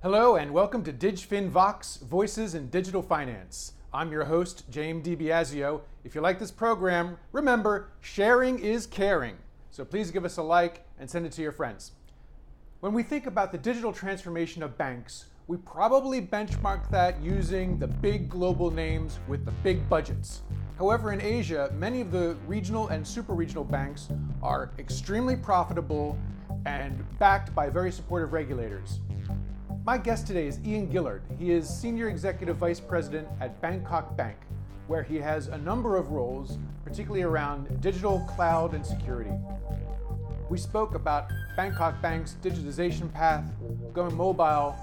Hello and welcome to DigFin Vox Voices in Digital Finance. I'm your host, James DiBiasio. If you like this program, remember, sharing is caring. So please give us a like and send it to your friends. When we think about the digital transformation of banks, we probably benchmark that using the big global names with the big budgets. However, in Asia, many of the regional and super regional banks are extremely profitable and backed by very supportive regulators. My guest today is Ian Gillard. He is Senior Executive Vice President at Bangkok Bank, where he has a number of roles, particularly around digital, cloud, and security. We spoke about Bangkok Bank's digitization path, going mobile,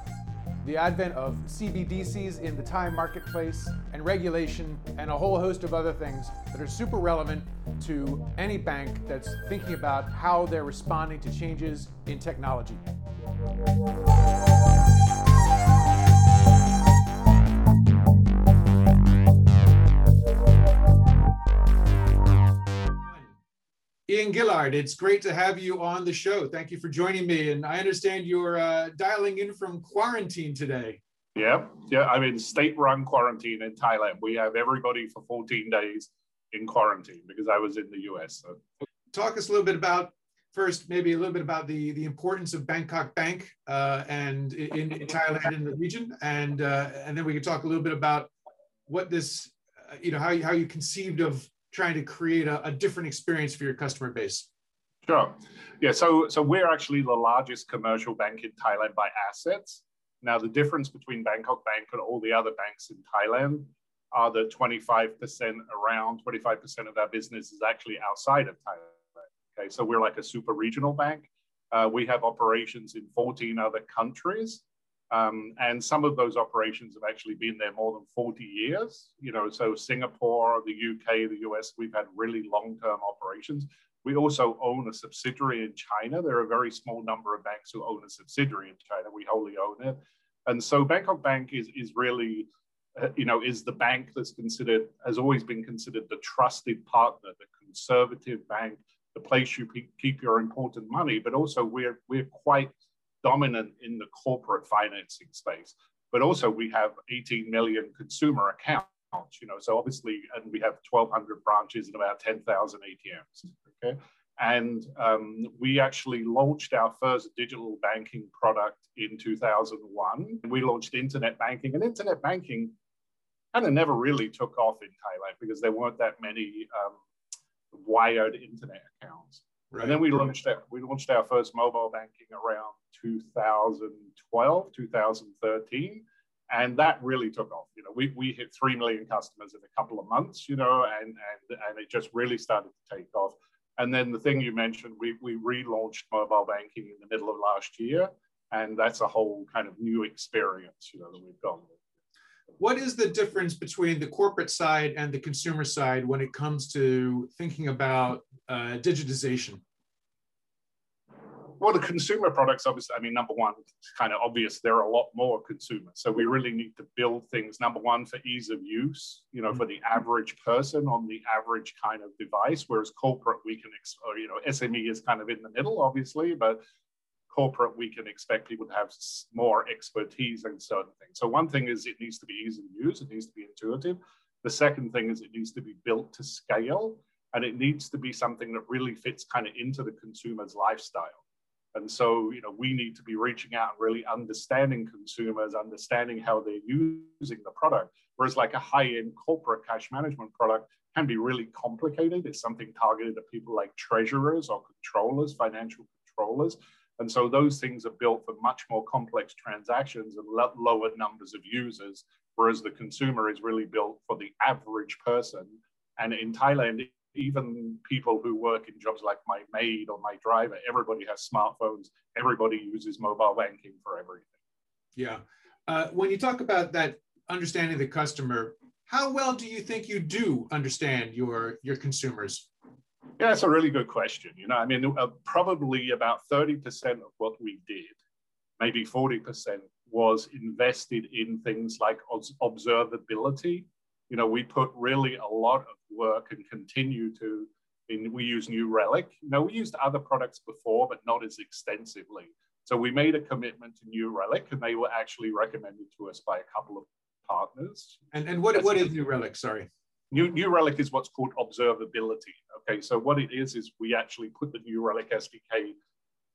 the advent of CBDCs in the Thai marketplace, and regulation, and a whole host of other things that are super relevant to any bank that's thinking about how they're responding to changes in technology. Ian Gillard, it's great to have you on the show. Thank you for joining me. And I understand you're uh, dialing in from quarantine today. Yeah, yeah. I'm in state-run quarantine in Thailand. We have everybody for 14 days in quarantine because I was in the U.S. So. Talk us a little bit about first, maybe a little bit about the the importance of Bangkok Bank uh, and in, in, Thailand in the region, and uh, and then we can talk a little bit about what this, uh, you know, how you, how you conceived of trying to create a, a different experience for your customer base? Sure. Yeah. So so we're actually the largest commercial bank in Thailand by assets. Now the difference between Bangkok Bank and all the other banks in Thailand are that 25% around 25% of our business is actually outside of Thailand. Okay. So we're like a super regional bank. Uh, we have operations in 14 other countries. Um, and some of those operations have actually been there more than 40 years. You know, so Singapore, the UK, the US, we've had really long-term operations. We also own a subsidiary in China. There are a very small number of banks who own a subsidiary in China. We wholly own it. And so Bangkok Bank is, is really, uh, you know, is the bank that's considered, has always been considered the trusted partner, the conservative bank, the place you keep your important money. But also we're, we're quite dominant in the corporate financing space. But also we have 18 million consumer accounts, you know, so obviously, and we have 1,200 branches and about 10,000 ATMs, okay? And um, we actually launched our first digital banking product in 2001. We launched internet banking, and internet banking kind of never really took off in Thailand because there weren't that many um, wired internet accounts. Right. And then we launched our, we launched our first mobile banking around 2012, 2013, and that really took off. You know, we, we hit three million customers in a couple of months. You know, and and and it just really started to take off. And then the thing you mentioned, we we relaunched mobile banking in the middle of last year, and that's a whole kind of new experience. You know, that we've gone with. What is the difference between the corporate side and the consumer side when it comes to thinking about uh, digitization? Well, the consumer products, obviously, I mean, number one, it's kind of obvious there are a lot more consumers. So we really need to build things, number one, for ease of use, you know, for the mm-hmm. average person on the average kind of device, whereas corporate, we can, or, you know, SME is kind of in the middle, obviously, but corporate, we can expect people to have more expertise in certain things. So one thing is it needs to be easy to use, it needs to be intuitive. The second thing is it needs to be built to scale and it needs to be something that really fits kind of into the consumer's lifestyle. And so, you know, we need to be reaching out and really understanding consumers, understanding how they're using the product. Whereas, like a high end corporate cash management product can be really complicated. It's something targeted at people like treasurers or controllers, financial controllers. And so, those things are built for much more complex transactions and lower numbers of users. Whereas the consumer is really built for the average person. And in Thailand, even people who work in jobs like my maid or my driver, everybody has smartphones. Everybody uses mobile banking for everything. Yeah. Uh, when you talk about that understanding the customer, how well do you think you do understand your your consumers? Yeah, that's a really good question. You know, I mean, uh, probably about 30% of what we did, maybe 40%, was invested in things like observability you know, we put really a lot of work and continue to. In, we use New Relic. You know, we used other products before, but not as extensively. So we made a commitment to New Relic, and they were actually recommended to us by a couple of partners. And, and what, what is New Relic? Sorry. New, New Relic is what's called observability. Okay, so what it is is we actually put the New Relic SDK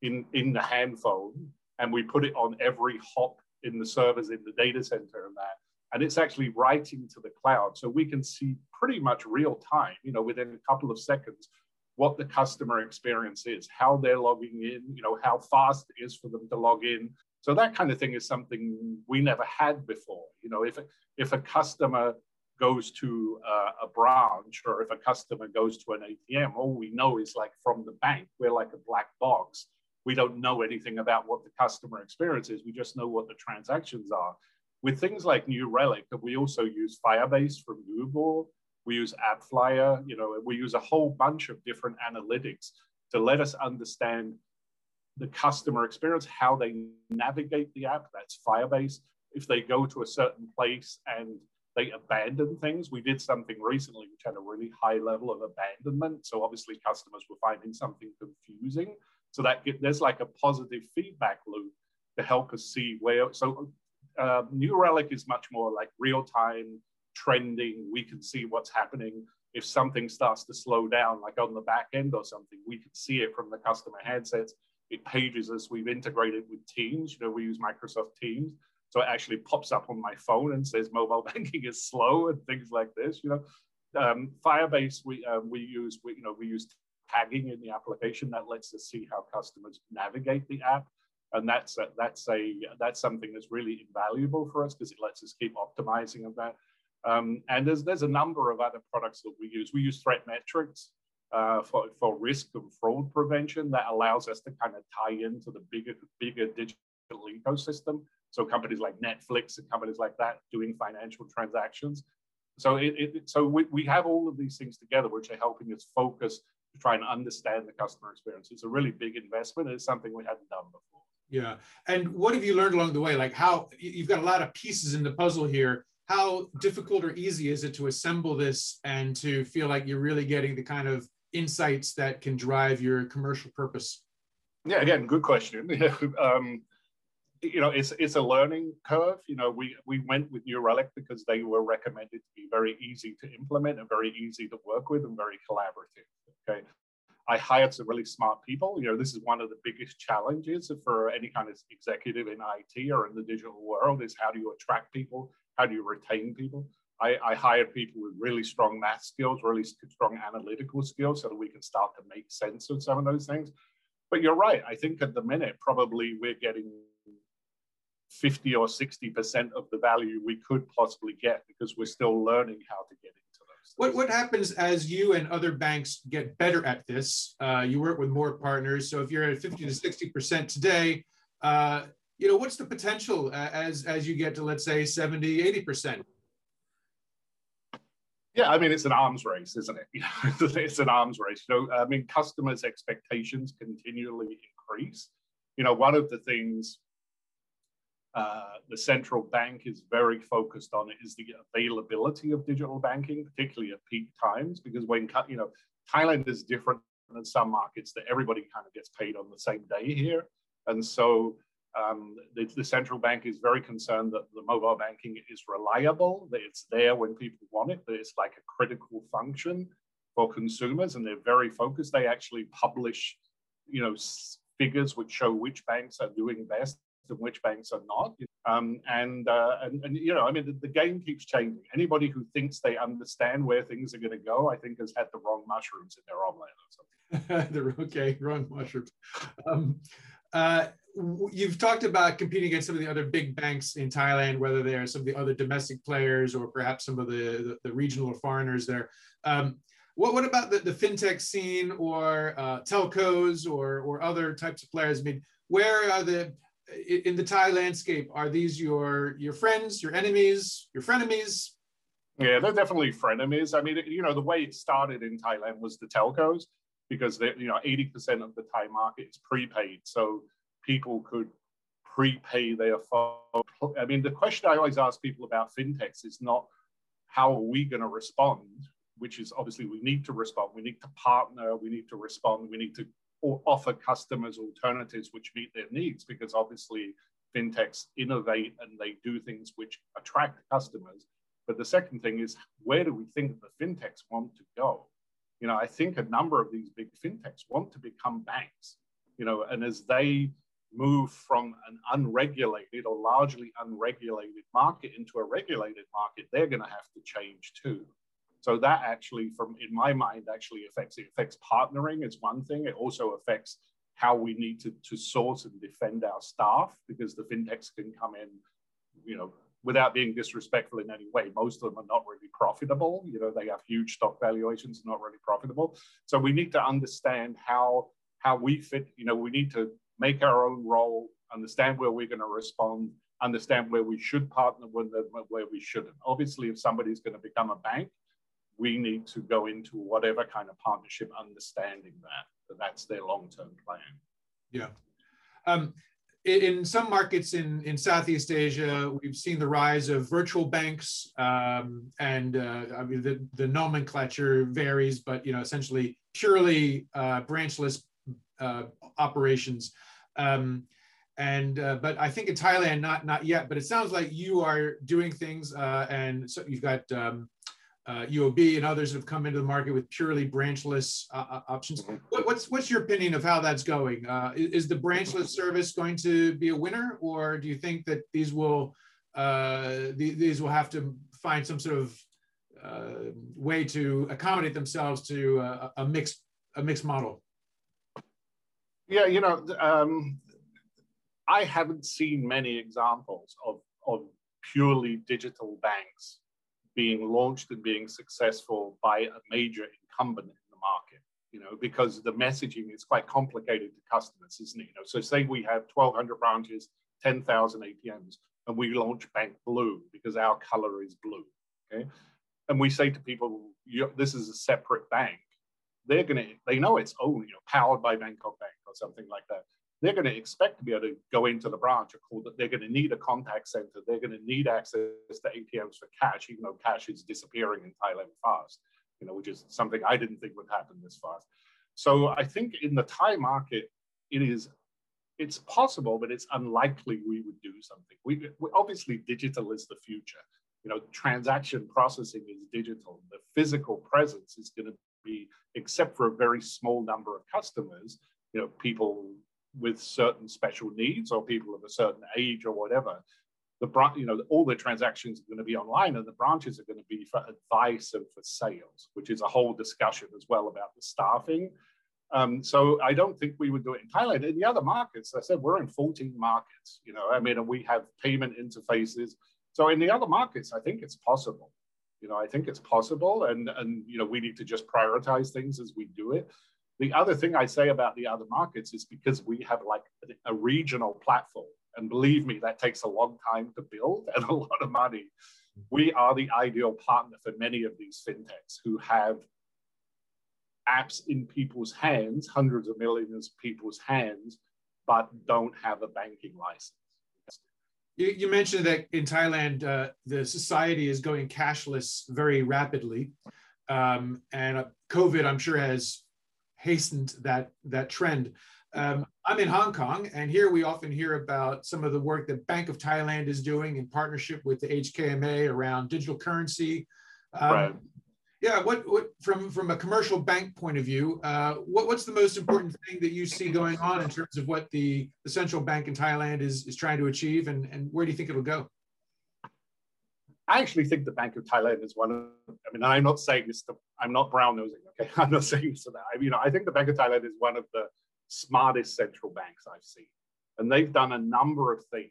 in, in the handphone and we put it on every hop in the servers in the data center and that. And it's actually writing to the cloud. So we can see pretty much real time, you know, within a couple of seconds, what the customer experience is, how they're logging in, you know, how fast it is for them to log in. So that kind of thing is something we never had before. You know, if, if a customer goes to a branch or if a customer goes to an ATM, all we know is like from the bank, we're like a black box. We don't know anything about what the customer experience is. We just know what the transactions are. With things like New Relic, that we also use Firebase from Google. We use AppsFlyer. You know, we use a whole bunch of different analytics to let us understand the customer experience, how they navigate the app. That's Firebase. If they go to a certain place and they abandon things. We did something recently which had a really high level of abandonment. So obviously customers were finding something confusing. So that there's like a positive feedback loop to help us see where. So uh, New Relic is much more like real time trending. We can see what's happening. If something starts to slow down, like on the back end or something, we can see it from the customer handsets. It pages us. We've integrated with Teams. You know, we use Microsoft Teams so it actually pops up on my phone and says mobile banking is slow and things like this. You know, um, Firebase we um, we use we, you know we use tagging in the application that lets us see how customers navigate the app, and that's a, that's a that's something that's really invaluable for us because it lets us keep optimizing of that. Um, and there's there's a number of other products that we use. We use ThreatMetrix uh, for, for risk and fraud prevention that allows us to kind of tie into the bigger bigger digital ecosystem so companies like Netflix and companies like that doing financial transactions. So it, it so we, we have all of these things together, which are helping us focus to try and understand the customer experience. It's a really big investment. It's something we hadn't done before. Yeah. And what have you learned along the way? Like how you've got a lot of pieces in the puzzle here. How difficult or easy is it to assemble this and to feel like you're really getting the kind of insights that can drive your commercial purpose? Yeah, again, good question. um, you know, it's it's a learning curve. You know, we we went with New Relic because they were recommended to be very easy to implement and very easy to work with and very collaborative. Okay. I hired some really smart people. You know, this is one of the biggest challenges for any kind of executive in IT or in the digital world is how do you attract people? How do you retain people? I, I hired people with really strong math skills, really strong analytical skills so that we can start to make sense of some of those things. But you're right. I think at the minute, probably we're getting 50 or 60% of the value we could possibly get because we're still learning how to get those. What, what happens as you and other banks get better at this? Uh, you work with more partners. So if you're at 50 to 60% today, uh, you know, what's the potential as, as you get to, let's say, 70, 80%? Yeah, I mean, it's an arms race, isn't it? You know, it's an arms race. You know, I mean, customers' expectations continually increase. You know, one of the things uh, the central bank is very focused on is the availability of digital banking, particularly at peak times, because when you know Thailand is different than some markets that everybody kind of gets paid on the same day here, and so um, the, the, central bank is very concerned that the mobile banking is reliable, that it's there when people want it, that it's like a critical function for consumers, and they're very focused. They actually publish, you know, figures which show which banks are doing best and which banks are not. Um, and, uh, and, and, you know, I mean, the, the, game keeps changing. Anybody who thinks they understand where things are going to go, I think has had the wrong mushrooms in their omelet or something. okay, wrong mushrooms. Um, uh, you've talked about competing against some of the other big banks in Thailand, whether they're some of the other domestic players or perhaps some of the, the, the regional or foreigners there. Um, what, what about the, the fintech scene or uh, telcos or, or other types of players? I mean, where are the in the Thai landscape, are these your your friends, your enemies, your frenemies? Yeah, they're definitely frenemies. I mean, you know, the way it started in Thailand was the telcos, because they, you know, 80% of the Thai market is prepaid. So people could prepay their phone. I mean, the question I always ask people about fintechs is not how are we going to respond, which is obviously we need to respond. We need to partner. We need to respond. We need to or offer customers alternatives which meet their needs because obviously fintechs innovate and they do things which attract customers. But the second thing is where do we think the fintechs want to go? You know, I think a number of these big fintechs want to become banks, you know, and as they move from an unregulated or largely unregulated market into a regulated market, they're going to have to change too. So that actually, from in my mind, actually affects it affects partnering is one thing. It also affects how we need to, to source and defend our staff because the fintechs can come in, you know, without being disrespectful in any way. Most of them are not really profitable. You know, they have huge stock valuations, not really profitable. So we need to understand how how we fit. You know, we need to make our own role, understand where we're going to respond, understand where we should partner with them, where we shouldn't. Obviously, if somebody's going to become a bank, we need to go into whatever kind of partnership, understanding that, that that's their long-term plan. Yeah. Um, in some markets in, in Southeast Asia, we've seen the rise of virtual banks, um, and uh, I mean the, the nomenclature varies, but you know essentially purely uh, branchless uh, operations. Um, and uh, but I think in Thailand, not not yet. But it sounds like you are doing things, uh, and so you've got um, uh, UOB and others have come into the market with purely branchless uh, uh options. Mm-hmm. What, what's what's your opinion of how that's going? Uh, is, is, the branchless service going to be a winner, or do you think that these will uh, the, these will have to find some sort of uh, way to accommodate themselves to a, a mixed a mixed model? Yeah, you know, um, I haven't seen many examples of, of purely digital banks being launched and being successful by a major incumbent in the market, you know, because the messaging is quite complicated to customers, isn't it? You know, so say we have 1,200 branches, 10,000 ATMs, and we launch Bank Blue because our color is blue, okay? And we say to people, this is a separate bank. They're gonna, they know it's owned, you know, powered by Bangkok Bank or something like that. They're going to expect to be able to go into the branch or call that they're going to need a contact center. They're going to need access to ATMs for cash, even though cash is disappearing in Thailand fast, you know, which is something I didn't think would happen this fast. So I think in the Thai market, it is it's possible, but it's unlikely we would do something. We, we, obviously digital is the future. You know, transaction processing is digital. The physical presence is going to be, except for a very small number of customers, you know, people with certain special needs or people of a certain age or whatever, the you know, all the transactions are going to be online and the branches are going to be for advice and for sales, which is a whole discussion as well about the staffing. Um, so I don't think we would do it in Thailand. In the other markets, I said we're in 14 markets, you know, I mean, and we have payment interfaces. So in the other markets, I think it's possible. You know, I think it's possible, and and you know, we need to just prioritize things as we do it. The other thing I say about the other markets is because we have like a regional platform, and believe me, that takes a long time to build and a lot of money. We are the ideal partner for many of these fintechs who have apps in people's hands, hundreds of millions of people's hands, but don't have a banking license. You, you mentioned that in Thailand, uh, the society is going cashless very rapidly. Um, and uh, COVID, I'm sure, has hastened that that trend. Um, I'm in Hong Kong, and here we often hear about some of the work that Bank of Thailand is doing in partnership with the HKMA around digital currency. Um, right. Yeah. What what from from a commercial bank point of view, uh, what what's the most important thing that you see going on in terms of what the, the central bank in Thailand is is trying to achieve, and and where do you think it'll go? I actually think the Bank of Thailand is one of, I mean, I'm not saying this, to, I'm not brown nosing, okay? I'm not saying this to that. I mean, you know, I think the Bank of Thailand is one of the smartest central banks I've seen. And they've done a number of things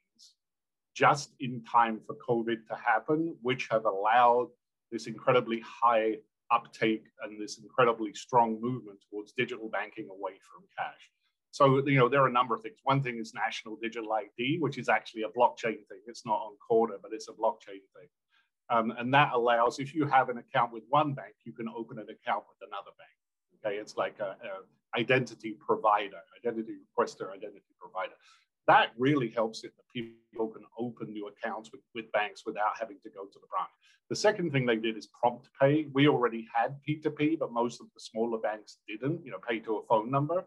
just in time for COVID to happen, which have allowed this incredibly high uptake and this incredibly strong movement towards digital banking away from cash. So, you know, there are a number of things. One thing is national digital ID, which is actually a blockchain thing. It's not on Corda, but it's a blockchain thing. Um, and that allows, if you have an account with one bank, you can open an account with another bank. Okay, it's like a, a identity provider, identity requester, identity provider. That really helps it that people can open new accounts with, with banks without having to go to the branch. The second thing they did is prompt pay. We already had P2P, but most of the smaller banks didn't, you know, pay to a phone number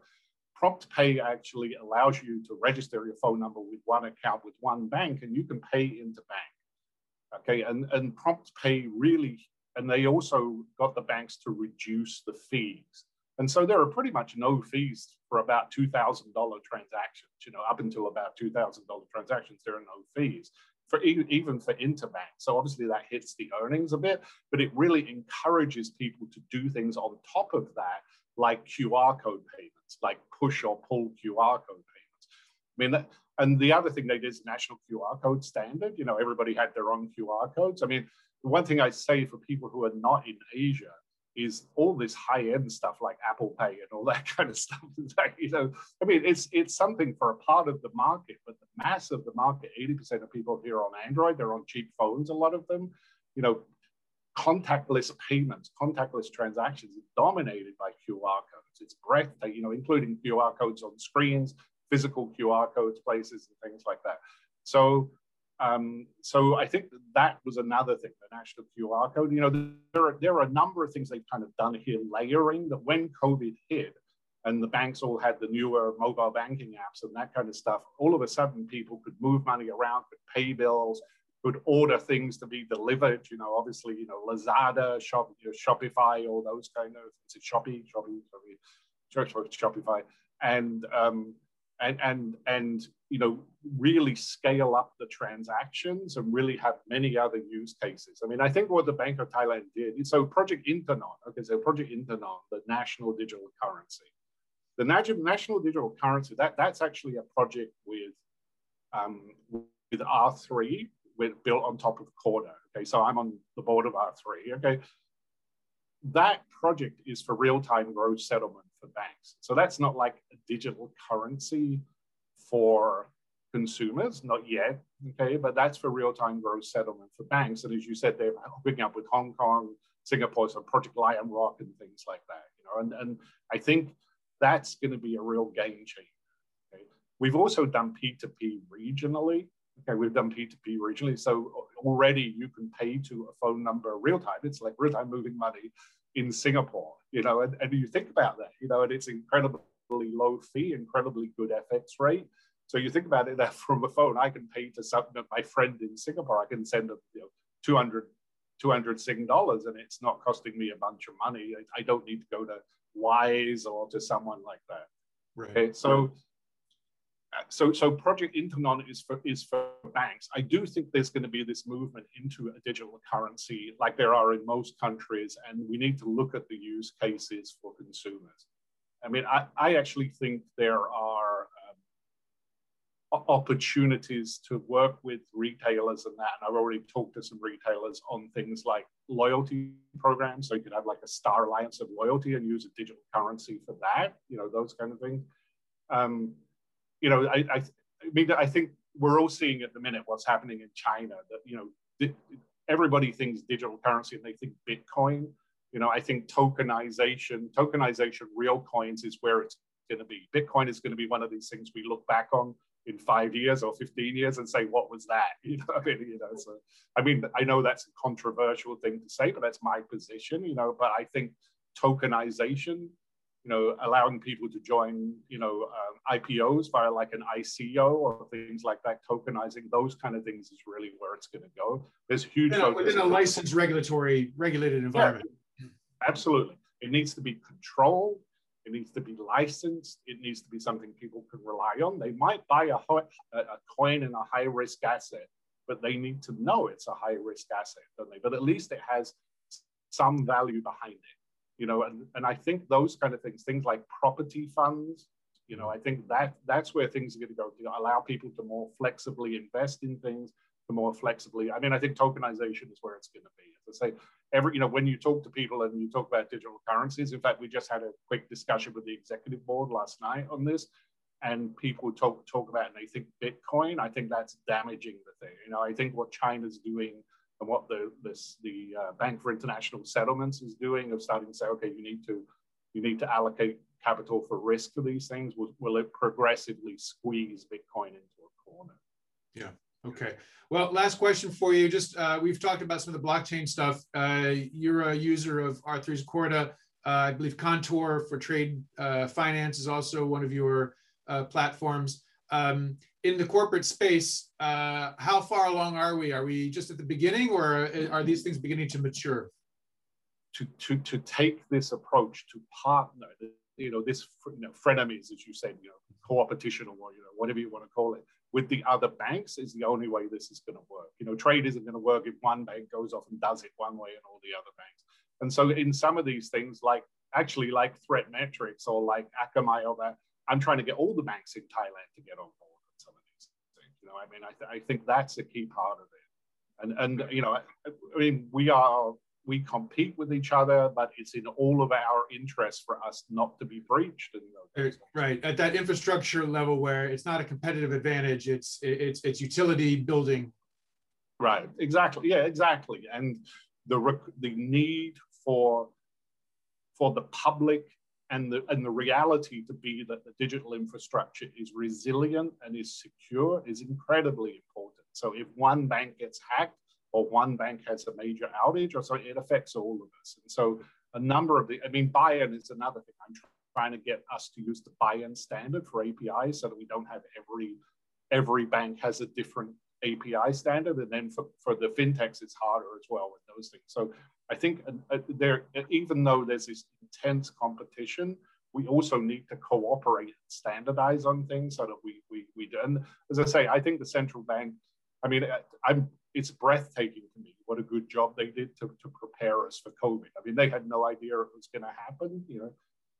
Prompt Pay actually allows you to register your phone number with one account with one bank, and you can pay into bank. Okay, and, and Prompt Pay really, and they also got the banks to reduce the fees. And so there are pretty much no fees for about $2,000 transactions. You know, up until about $2,000 transactions, there are no fees for even for interbank. So obviously that hits the earnings a bit, but it really encourages people to do things on top of that, like QR code payments, like push or pull QR code payments. I mean, that, and the other thing they did is national QR code standard. You know, everybody had their own QR codes. I mean, the one thing I say for people who are not in Asia is all this high-end stuff like Apple Pay and all that kind of stuff. You know, I mean, it's it's something for a part of the market, but the mass of the market, 80% of people here on Android, they're on cheap phones, a lot of them. You know, contactless payments, contactless transactions is dominated by QR codes. It's breathtaking, you know, including QR codes on screens, physical QR codes, places, and things like that. So um, so I think that was another thing, the national QR code. You know, there are, there are a number of things they've kind of done here, layering that when COVID hit and the banks all had the newer mobile banking apps and that kind of stuff, all of a sudden people could move money around, could pay bills, could order things to be delivered. You know, obviously, you know, Lazada, Shop, you know, Shopify, all those kind of, is it Shopee, Shopee, Shopee, Shopify. And, um, and, and, and you know, really scale up the transactions and really have many other use cases. I mean, I think what the Bank of Thailand did, so Project Inthanon, okay, so Project Inthanon, the national digital currency. The national digital currency, that, that's actually a project with, um, with R3, with, built on top of Corda. Okay, so I'm on the board of R3, okay. That project is for real-time gross settlement for banks. So that's not like a digital currency for consumers, not yet, okay, but that's for real-time gross settlement for banks. And as you said, they're hooking up with Hong Kong, Singapore, so Project Lion Rock and things like that, you know, and, and I think that's going to be a real game changer. Okay? We've also done P2P regionally. Okay, we've done P2P regionally. So already you can pay to a phone number real time. It's like real time moving money in Singapore, you know, and, and you think about that, you know, and it's incredibly low fee, incredibly good FX rate. So you think about it that from a phone, I can pay to something that my friend in Singapore, I can send them you know, 200, 200 Sing dollars and it's not costing me a bunch of money. I, I don't need to go to Wise or to someone like that. Right. Okay, so so so project Inthanon is for is for banks. I do think there's going to be this movement into a digital currency like there are in most countries and we need to look at the use cases for consumers. I mean i, I actually think there are um, opportunities to work with retailers and that and i've already talked to some retailers on things like loyalty programs. So you could have like a star alliance of loyalty and use a digital currency for that you know those kind of things. Um, you know, I, I, I mean, I think we're all seeing at the minute what's happening in China. That you know, everybody thinks digital currency and they think Bitcoin. You know, I think tokenization, tokenization, real coins is where it's going to be. Bitcoin is going to be one of these things we look back on in five years or 15 years and say, what was that? You know, I mean, you know, so, I mean, I know that's a controversial thing to say, but that's my position, you know, but I think tokenization you know, allowing people to join, you know, um, IPOs via like an ICO or things like that, tokenizing those kind of things is really where it's going to go. There's huge within, within a licensed, regulatory, regulated environment. Yeah, absolutely, it needs to be controlled. It needs to be licensed. It needs to be something people can rely on. They might buy a, a coin in a high risk asset, but they need to know it's a high risk asset, don't they? But at least it has some value behind it you know, and, and I think those kind of things, things like property funds, you know, I think that that's where things are going to go. You know, allow people to more flexibly invest in things, to more flexibly. I mean, I think tokenization is where it's going to be. As I say, every you know, when you talk to people and you talk about digital currencies, in fact, we just had a quick discussion with the executive board last night on this, and people talk talk about and they think Bitcoin. I think that's damaging the thing. You know, I think what China's doing and what the this, the uh, Bank for International Settlements is doing of starting to say, okay, you need to you need to allocate capital for risk for these things. Will, will it progressively squeeze Bitcoin into a corner? Yeah. Okay. Well, last question for you. Just uh, we've talked about some of the blockchain stuff. Uh, you're a user of R3's Corda. Uh, I believe Contour for trade uh, finance is also one of your uh, platforms. Um, in the corporate space, uh, how far along are we? Are we just at the beginning, or are these things beginning to mature? To to to take this approach to partner, you know, this you know, frenemies, as you said, you know, co-opetition or you know, whatever you want to call it, with the other banks is the only way this is going to work. You know, trade isn't going to work if one bank goes off and does it one way and all the other banks. And so, in some of these things, like actually like ThreatMetrix or like Akamai or that, I'm trying to get all the banks in Thailand to get on board on some of these things. You know, I mean, I, th- I think that's a key part of it. And and you know, I, I mean, we are we compete with each other, but it's in all of our interests for us not to be breached. And, right at that infrastructure level, where it's not a competitive advantage, it's it's it's utility building. Right. Exactly. Yeah. Exactly. And the the need for for the public and the, and the reality to be that the digital infrastructure is resilient and is secure is incredibly important. So if one bank gets hacked or one bank has a major outage or so, it affects all of us. And so a number of the, I mean, BIAN is another thing. I'm trying to get us to use the BIAN standard for APIs so that we don't have every every bank has a different API standard. And then for, for the fintechs, it's harder as well with those things. So I think uh, uh, there, even though there's this intense competition, we also need to cooperate and standardize on things so that we we we do. And as I say, I think the central bank. I mean, uh, I'm. It's breathtaking to me what a good job they did to, to prepare us for COVID. I mean, they had no idea it was going to happen, you know,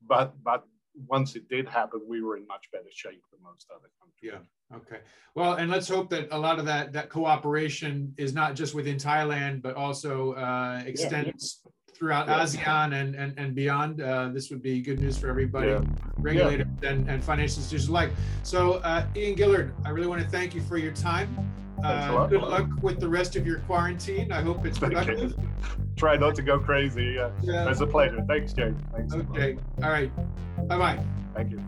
but but once it did happen, we were in much better shape than most other countries. Yeah. Okay. Well, and let's hope that a lot of that that cooperation is not just within Thailand, but also uh, extends yeah, yeah. throughout yeah. ASEAN and and, and beyond. Uh, this would be good news for everybody, regulators and, and financial institutions alike. So, uh, Ian Gillard, I really want to thank you for your time. Uh, good luck with the rest of your quarantine. I hope it's productive. Try not to go crazy. Yeah. yeah. It's a pleasure. Thanks, James. Thanks. Okay. All right. Bye bye. Thank you.